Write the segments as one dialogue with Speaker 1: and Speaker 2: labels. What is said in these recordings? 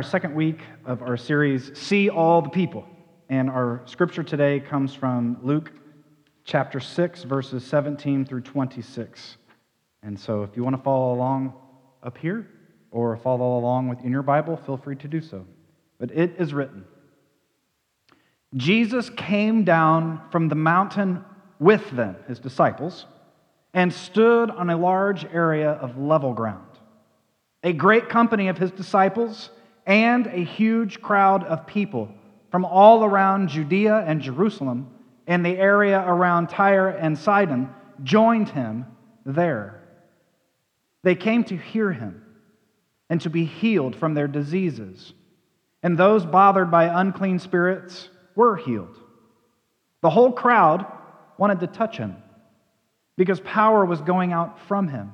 Speaker 1: our second week of our series, See All the People. And our scripture today comes from Luke chapter 6, verses 17 through 26. And so if you want to follow along up here or follow along within your Bible, feel free to do so. But it is written Jesus came down from the mountain with them, his disciples, and stood on a large area of level ground. A great company of his disciples and a huge crowd of people from all around Judea and Jerusalem and the area around Tyre and Sidon joined him there. They came to hear him and to be healed from their diseases. And those bothered by unclean spirits were healed. The whole crowd wanted to touch him because power was going out from him,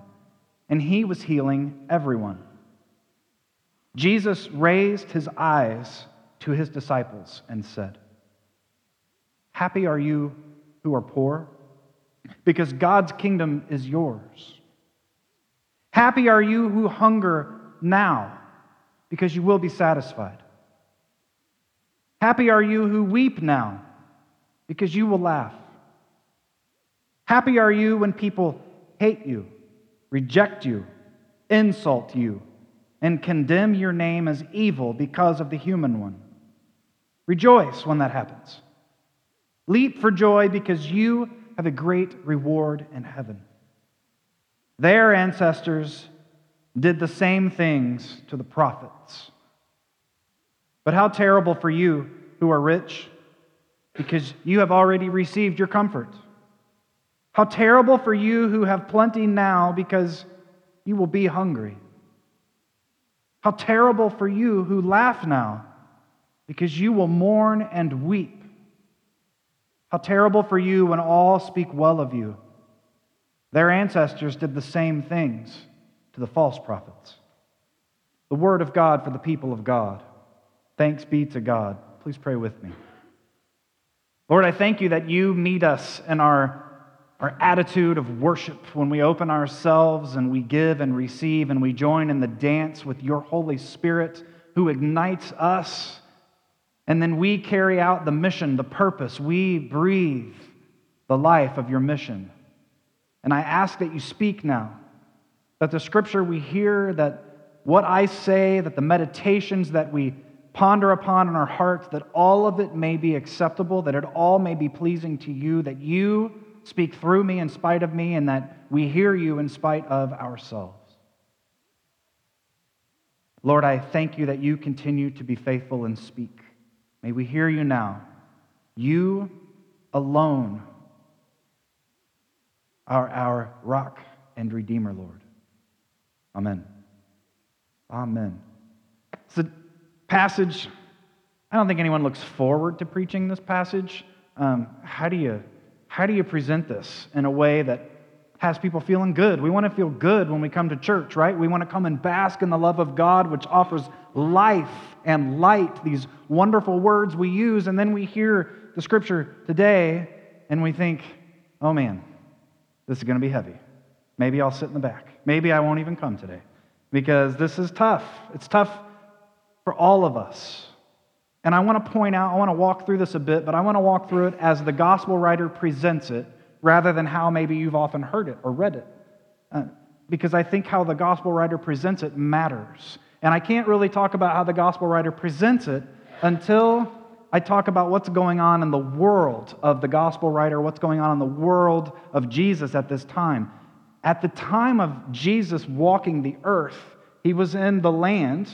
Speaker 1: and he was healing everyone. Jesus raised his eyes to his disciples and said, Happy are you who are poor, because God's kingdom is yours. Happy are you who hunger now, because you will be satisfied. Happy are you who weep now, because you will laugh. Happy are you when people hate you, reject you, insult you, and condemn your name as evil because of the human one. Rejoice when that happens. Leap for joy because you have a great reward in heaven. Their ancestors did the same things to the prophets. But how terrible for you who are rich, because you have already received your comfort. How terrible for you who have plenty now, because you will be hungry. How terrible for you who laugh now, because you will mourn and weep. How terrible for you when all speak well of you. Their ancestors did the same things to the false prophets. The word of God for the people of God. Thanks be to God. Please pray with me. Lord, I thank you that you meet us in our, our attitude of worship when we open ourselves and we give and receive and we join in the dance with your Holy Spirit who ignites us. And then we carry out the mission, the purpose. We breathe the life of your mission. And I ask that you speak now, that the scripture we hear, that what I say, that the meditations that we ponder upon in our hearts, that all of it may be acceptable, that it all may be pleasing to you, that you speak through me in spite of me, and that we hear you in spite of ourselves. Lord, I thank you that you continue to be faithful and speak. May we hear you now. You alone are our rock and redeemer, Lord. Amen. Amen. It's a passage, I don't think anyone looks forward to preaching this passage. Um, how, do you, how do you present this in a way that has people feeling good? We want to feel good when we come to church, right? We want to come and bask in the love of God, which offers life and light, these wonderful words we use. And then we hear the scripture today and we think, oh man, this is going to be heavy. Maybe I'll sit in the back. Maybe I won't even come today because this is tough. It's tough for all of us. And I want to point out, I want to walk through this a bit, but I want to walk through it as the gospel writer presents it rather than how maybe you've often heard it or read it. Uh, because I think how the gospel writer presents it matters. And I can't really talk about how the gospel writer presents it until I talk about what's going on in the world of the gospel writer, what's going on in the world of Jesus at this time. At the time of Jesus walking the earth, he was in the land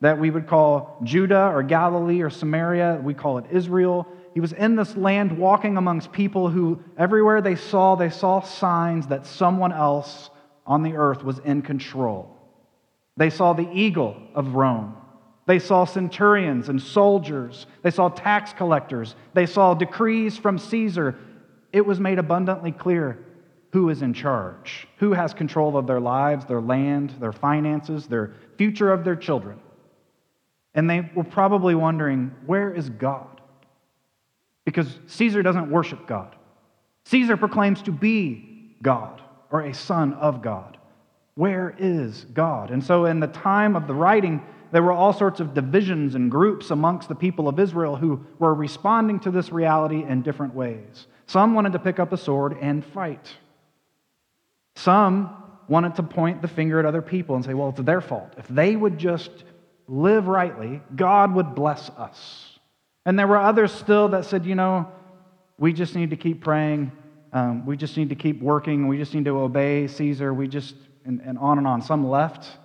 Speaker 1: that we would call Judah or Galilee or Samaria. We call it Israel. He was in this land walking amongst people who, everywhere they saw, they saw signs that someone else on the earth was in control. They saw the eagle of Rome. They saw centurions and soldiers. They saw tax collectors. They saw decrees from Caesar. It was made abundantly clear who is in charge, who has control of their lives, their land, their finances, their future of their children. And they were probably wondering, where is God? Because Caesar doesn't worship God. Caesar proclaims to be God or a son of God. Where is God? And so, in the time of the writing, there were all sorts of divisions and groups amongst the people of Israel who were responding to this reality in different ways. Some wanted to pick up a sword and fight. Some wanted to point the finger at other people and say, well, it's their fault. If they would just live rightly, God would bless us. And there were others still that said, you know, we just need to keep praying. Um, we just need to keep working. We just need to obey Caesar. We just, and, and on and on. Some left.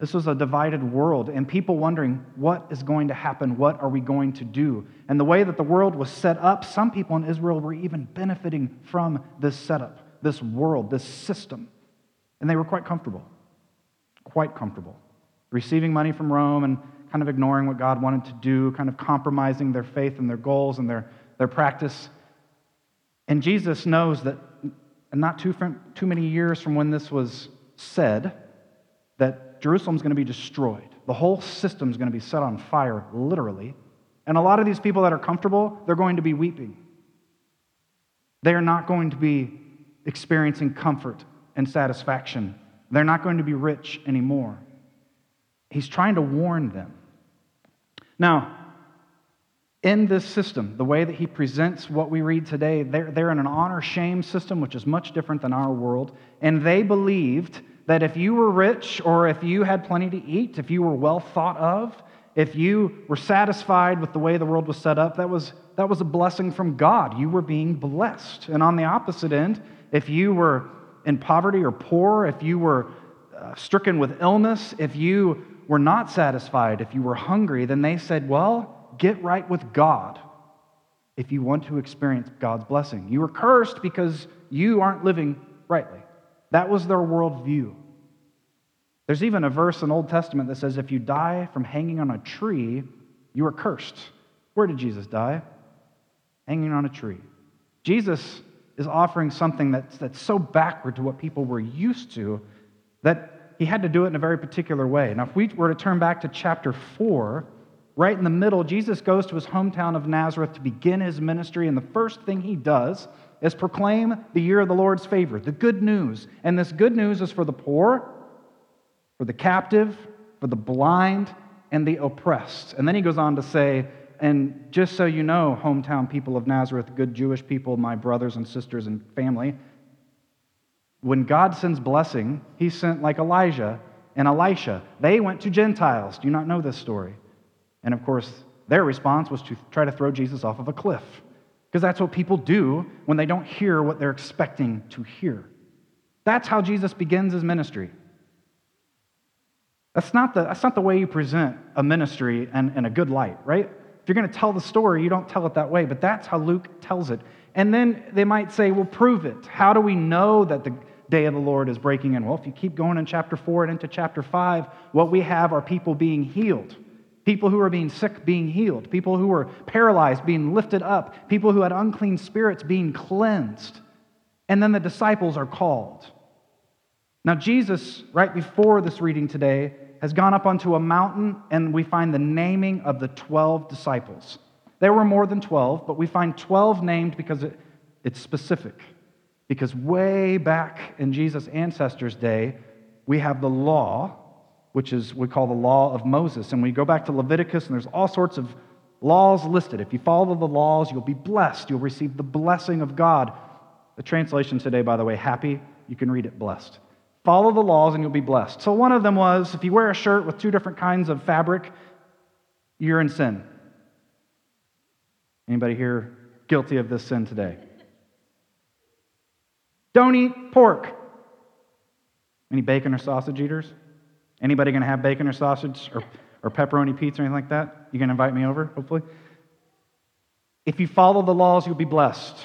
Speaker 1: This was a divided world, and people wondering, what is going to happen? What are we going to do? And the way that the world was set up, some people in Israel were even benefiting from this setup, this world, this system. And they were quite comfortable, quite comfortable, receiving money from Rome and kind of ignoring what God wanted to do, kind of compromising their faith and their goals and their, their practice. And Jesus knows that not too, too many years from when this was said, that Jerusalem's going to be destroyed. The whole system's going to be set on fire, literally. And a lot of these people that are comfortable, they're going to be weeping. They are not going to be experiencing comfort and satisfaction. They're not going to be rich anymore. He's trying to warn them. Now, in this system, the way that he presents what we read today, they're, they're in an honor shame system, which is much different than our world. And they believed that if you were rich or if you had plenty to eat, if you were well thought of, if you were satisfied with the way the world was set up, that was, that was a blessing from God. You were being blessed. And on the opposite end, if you were in poverty or poor, if you were uh, stricken with illness, if you were not satisfied, if you were hungry, then they said, well, get right with God if you want to experience God's blessing. You are cursed because you aren't living rightly. That was their worldview. There's even a verse in Old Testament that says, if you die from hanging on a tree, you are cursed. Where did Jesus die? Hanging on a tree. Jesus is offering something that's, that's so backward to what people were used to that he had to do it in a very particular way. Now, if we were to turn back to chapter 4, right in the middle, Jesus goes to his hometown of Nazareth to begin his ministry, and the first thing he does is proclaim the year of the Lord's favor, the good news. And this good news is for the poor, for the captive, for the blind, and the oppressed. And then he goes on to say, and just so you know, hometown people of Nazareth, good Jewish people, my brothers and sisters and family, when God sends blessing, he sent like Elijah and Elisha. They went to Gentiles. Do you not know this story? And of course, their response was to try to throw Jesus off of a cliff, because that's what people do when they don't hear what they're expecting to hear. That's how Jesus begins his ministry. That's not the, that's not the way you present a ministry and, and a good light, right? If you're going to tell the story, you don't tell it that way, but that's how Luke tells it. And then they might say, well, prove it. How do we know that the day of the Lord is breaking in? Well, if you keep going in chapter 4 and into chapter 5, what we have are people being healed. People who are being sick being healed. People who were paralyzed being lifted up. People who had unclean spirits being cleansed. And then the disciples are called. Now, Jesus, right before this reading today, has gone up onto a mountain, and we find the naming of the 12 disciples. There were more than 12, but we find 12 named because it, it's specific. Because way back in Jesus' ancestors' day, we have the law, which is we call the law of Moses. And we go back to Leviticus, and there's all sorts of laws listed. If you follow the laws, you'll be blessed. You'll receive the blessing of God. The translation today, by the way, happy, you can read it blessed. Follow the laws and you'll be blessed. So one of them was if you wear a shirt with two different kinds of fabric, you're in sin. Anybody here guilty of this sin today? Don't eat pork. Any bacon or sausage eaters? Anybody going to have bacon or sausage or, or pepperoni pizza or anything like that? You going to invite me over, hopefully? If you follow the laws, you'll be blessed.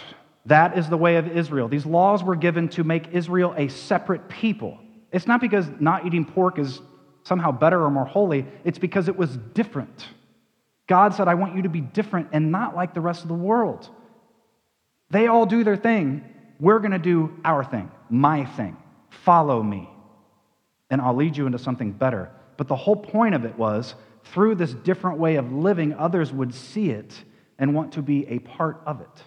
Speaker 1: That is the way of Israel. These laws were given to make Israel a separate people. It's not because not eating pork is somehow better or more holy, it's because it was different. God said, I want you to be different and not like the rest of the world. They all do their thing. We're going to do our thing, my thing. Follow me, and I'll lead you into something better. But the whole point of it was through this different way of living, others would see it and want to be a part of it.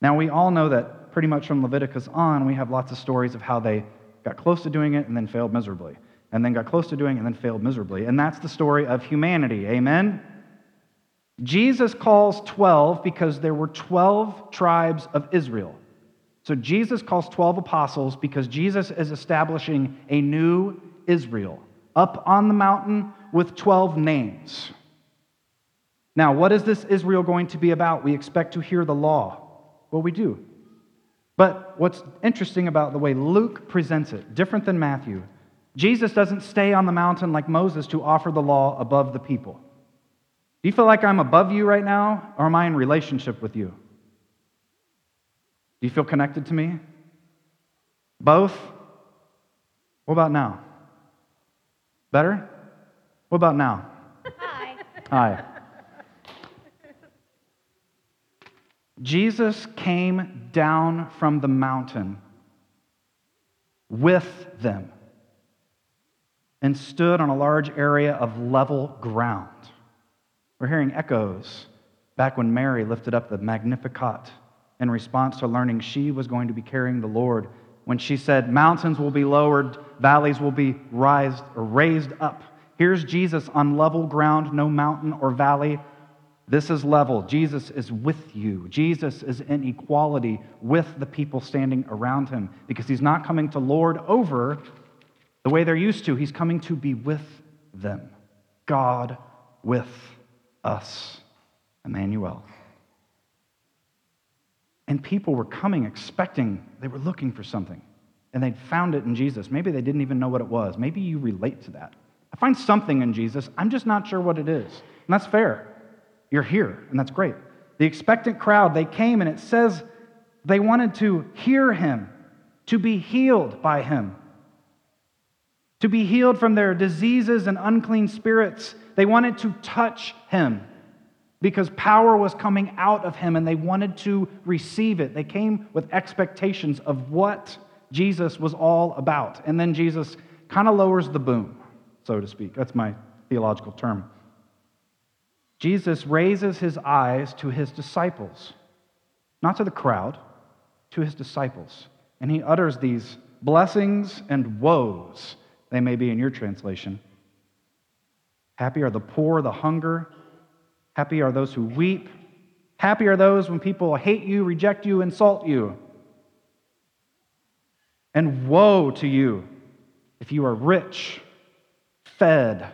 Speaker 1: Now, we all know that pretty much from Leviticus on, we have lots of stories of how they got close to doing it and then failed miserably. and then got close to doing it and then failed miserably. And that's the story of humanity. Amen? Jesus calls 12 because there were 12 tribes of Israel. So Jesus calls 12 apostles because Jesus is establishing a new Israel up on the mountain with 12 names. Now, what is this Israel going to be about? We expect to hear the law. Well, we do. But what's interesting about the way Luke presents it, different than Matthew, Jesus doesn't stay on the mountain like Moses to offer the law above the people. Do you feel like I'm above you right now, or am I in relationship with you? Do you feel connected to me? Both? What about now? Better? What about now?
Speaker 2: Hi.
Speaker 1: Hi. Jesus came down from the mountain with them and stood on a large area of level ground. We're hearing echoes back when Mary lifted up the Magnificat in response to learning she was going to be carrying the Lord when she said, Mountains will be lowered, valleys will be raised, or raised up. Here's Jesus on level ground, no mountain or valley. This is level. Jesus is with you. Jesus is in equality with the people standing around him because he's not coming to lord over the way they're used to. He's coming to be with them. God with us. Emmanuel. And people were coming expecting, they were looking for something. And they'd found it in Jesus. Maybe they didn't even know what it was. Maybe you relate to that. I find something in Jesus, I'm just not sure what it is. And that's fair. You're here, and that's great. The expectant crowd, they came, and it says they wanted to hear him, to be healed by him, to be healed from their diseases and unclean spirits. They wanted to touch him because power was coming out of him and they wanted to receive it. They came with expectations of what Jesus was all about. And then Jesus kind of lowers the boom, so to speak. That's my theological term. Jesus raises his eyes to his disciples, not to the crowd, to his disciples. And he utters these blessings and woes, they may be in your translation. Happy are the poor, the hunger. Happy are those who weep. Happy are those when people hate you, reject you, insult you. And woe to you if you are rich, fed,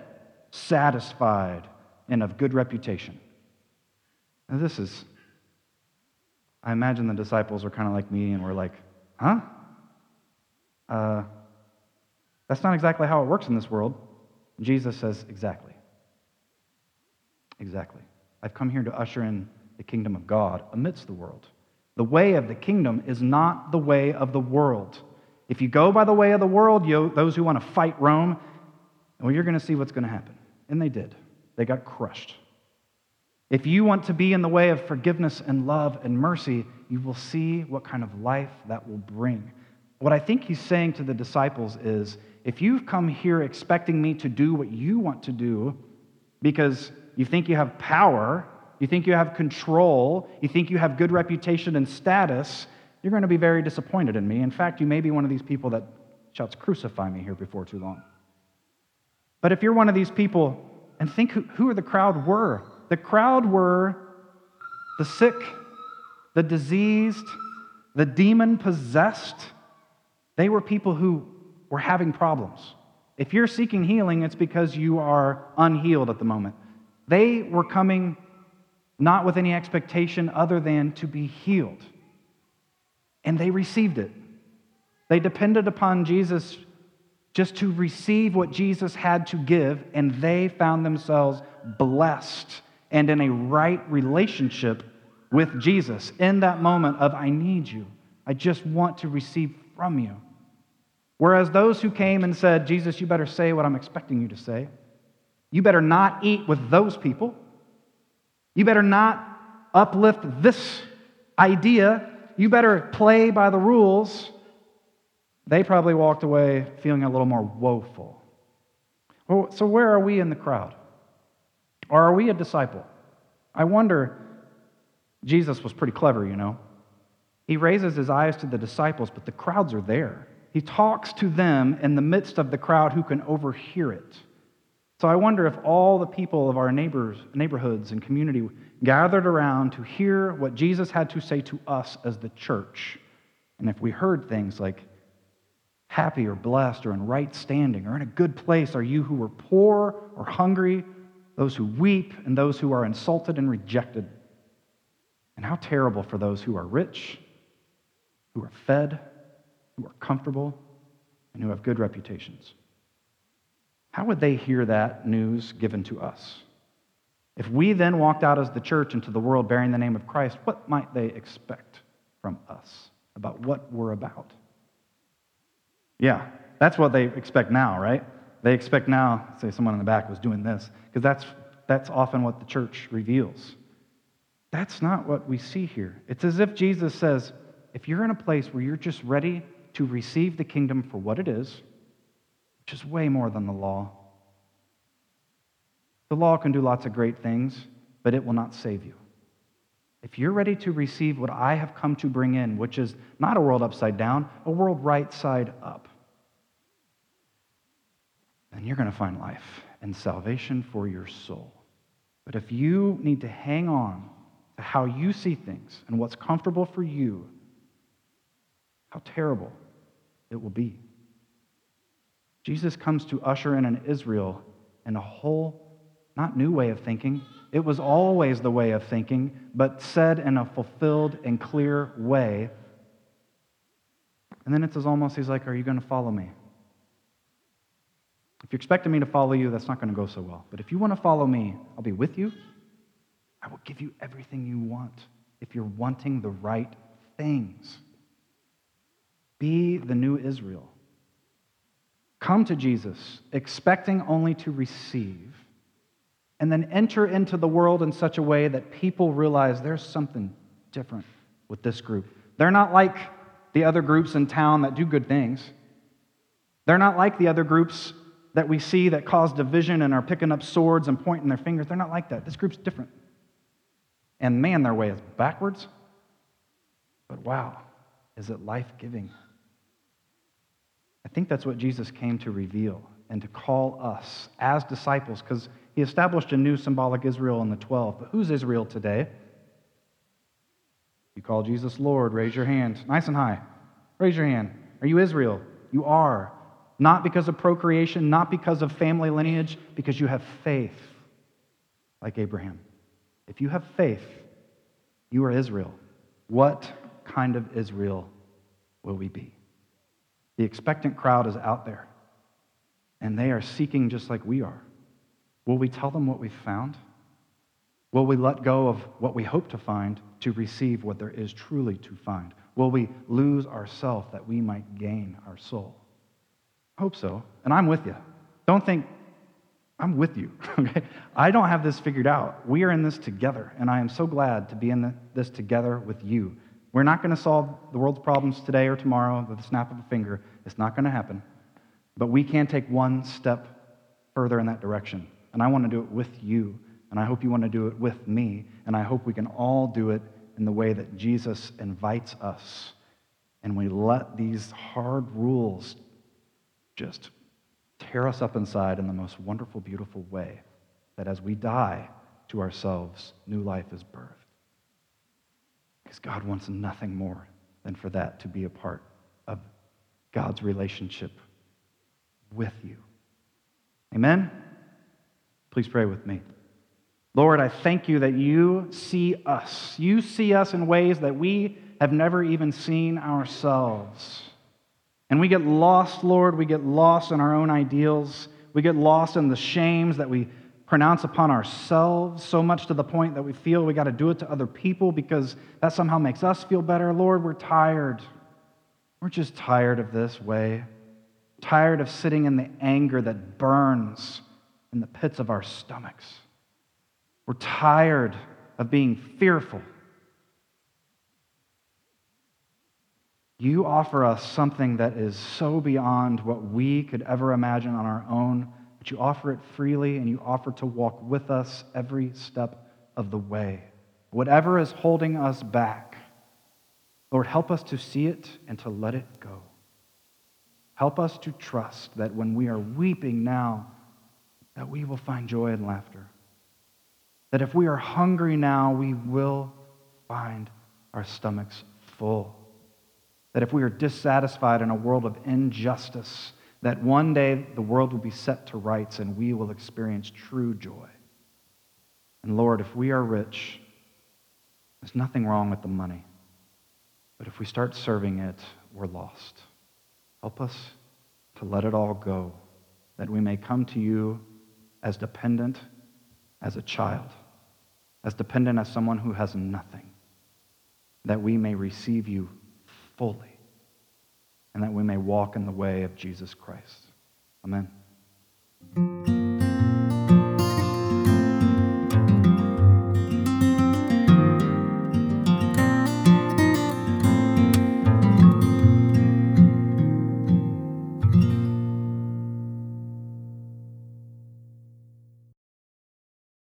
Speaker 1: satisfied, and of good reputation. Now, this is, I imagine the disciples are kind of like me and we're like, huh? Uh, that's not exactly how it works in this world. Jesus says, exactly. Exactly. I've come here to usher in the kingdom of God amidst the world. The way of the kingdom is not the way of the world. If you go by the way of the world, you, those who want to fight Rome, well, you're going to see what's going to happen. And they did. They got crushed. If you want to be in the way of forgiveness and love and mercy, you will see what kind of life that will bring. What I think he's saying to the disciples is if you've come here expecting me to do what you want to do because you think you have power, you think you have control, you think you have good reputation and status, you're going to be very disappointed in me. In fact, you may be one of these people that shouts, Crucify me here before too long. But if you're one of these people, and think who, who the crowd were. The crowd were the sick, the diseased, the demon possessed. They were people who were having problems. If you're seeking healing, it's because you are unhealed at the moment. They were coming not with any expectation other than to be healed. And they received it. They depended upon Jesus just to receive what Jesus had to give, and they found themselves blessed and in a right relationship with Jesus in that moment of, I need you. I just want to receive from you. Whereas those who came and said, Jesus, you better say what I'm expecting you to say. You better not eat with those people. You better not uplift this idea. You better play by the rules. They probably walked away feeling a little more woeful. So, where are we in the crowd? Or are we a disciple? I wonder, Jesus was pretty clever, you know. He raises his eyes to the disciples, but the crowds are there. He talks to them in the midst of the crowd who can overhear it. So I wonder if all the people of our neighbors, neighborhoods and community gathered around to hear what Jesus had to say to us as the church, and if we heard things like, happy or blessed or in right standing or in a good place are you who are poor or hungry, those who weep, and those who are insulted and rejected. And how terrible for those who are rich, who are fed, who are comfortable, and who have good reputations. How would they hear that news given to us? If we then walked out as the church into the world bearing the name of Christ, what might they expect from us about what we're about? Yeah, that's what they expect now, right? They expect now, say someone in the back was doing this, because that's, that's often what the church reveals. That's not what we see here. It's as if Jesus says, if you're in a place where you're just ready to receive the kingdom for what it is, which is way more than the law, the law can do lots of great things, but it will not save you. If you're ready to receive what I have come to bring in, which is not a world upside down, a world right side up, then you're going to find life and salvation for your soul. But if you need to hang on to how you see things and what's comfortable for you, how terrible it will be. Jesus comes to usher in an Israel and a whole not new way of thinking. It was always the way of thinking, but said in a fulfilled and clear way. And then it's as almost, he's like, Are you going to follow me? If you're expecting me to follow you, that's not going to go so well. But if you want to follow me, I'll be with you. I will give you everything you want if you're wanting the right things. Be the new Israel. Come to Jesus, expecting only to receive and then enter into the world in such a way that people realize there's something different with this group. They're not like the other groups in town that do good things. They're not like the other groups that we see that cause division and are picking up swords and pointing their fingers. They're not like that. This group's different. And man, their way is backwards. But wow, is it life giving? I think that's what Jesus came to reveal and to call us as disciples because he established a new symbolic Israel in the 12. But who's Israel today? You call Jesus Lord, raise your hand. Nice and high. Raise your hand. Are you Israel? You are. Not because of procreation, not because of family lineage, because you have faith, like Abraham. If you have faith, you are Israel. What kind of Israel will we be? The expectant crowd is out there, and they are seeking just like we are. Will we tell them what we've found? Will we let go of what we hope to find to receive what there is truly to find? Will we lose ourself that we might gain our soul? I hope so. And I'm with you. Don't think I'm with you. Okay? I don't have this figured out. We are in this together, and I am so glad to be in this together with you. We're not going to solve the world's problems today or tomorrow with the snap of a finger. It's not going to happen. But we can take one step further in that direction. And I want to do it with you. And I hope you want to do it with me. And I hope we can all do it in the way that Jesus invites us. And we let these hard rules just tear us up inside in the most wonderful, beautiful way. That as we die to ourselves, new life is birthed. Because God wants nothing more than for that to be a part of God's relationship with you. Amen? Please pray with me. Lord, I thank you that you see us. You see us in ways that we have never even seen ourselves. And we get lost, Lord. We get lost in our own ideals. We get lost in the shames that we pronounce upon ourselves, so much to the point that we feel we got to do it to other people because that somehow makes us feel better. Lord, we're tired. We're just tired of this way, tired of sitting in the anger that burns in the pits of our stomachs. We're tired of being fearful. You offer us something that is so beyond what we could ever imagine on our own, but you offer it freely and you offer to walk with us every step of the way. Whatever is holding us back, Lord, help us to see it and to let it go. Help us to trust that when we are weeping now, that we will find joy and laughter. That if we are hungry now, we will find our stomachs full. That if we are dissatisfied in a world of injustice, that one day the world will be set to rights and we will experience true joy. And Lord, if we are rich, there's nothing wrong with the money. But if we start serving it, we're lost. Help us to let it all go, that we may come to you as dependent as a child, as dependent as someone who has nothing, that we may receive you fully, and that we may walk in the way of Jesus Christ. Amen.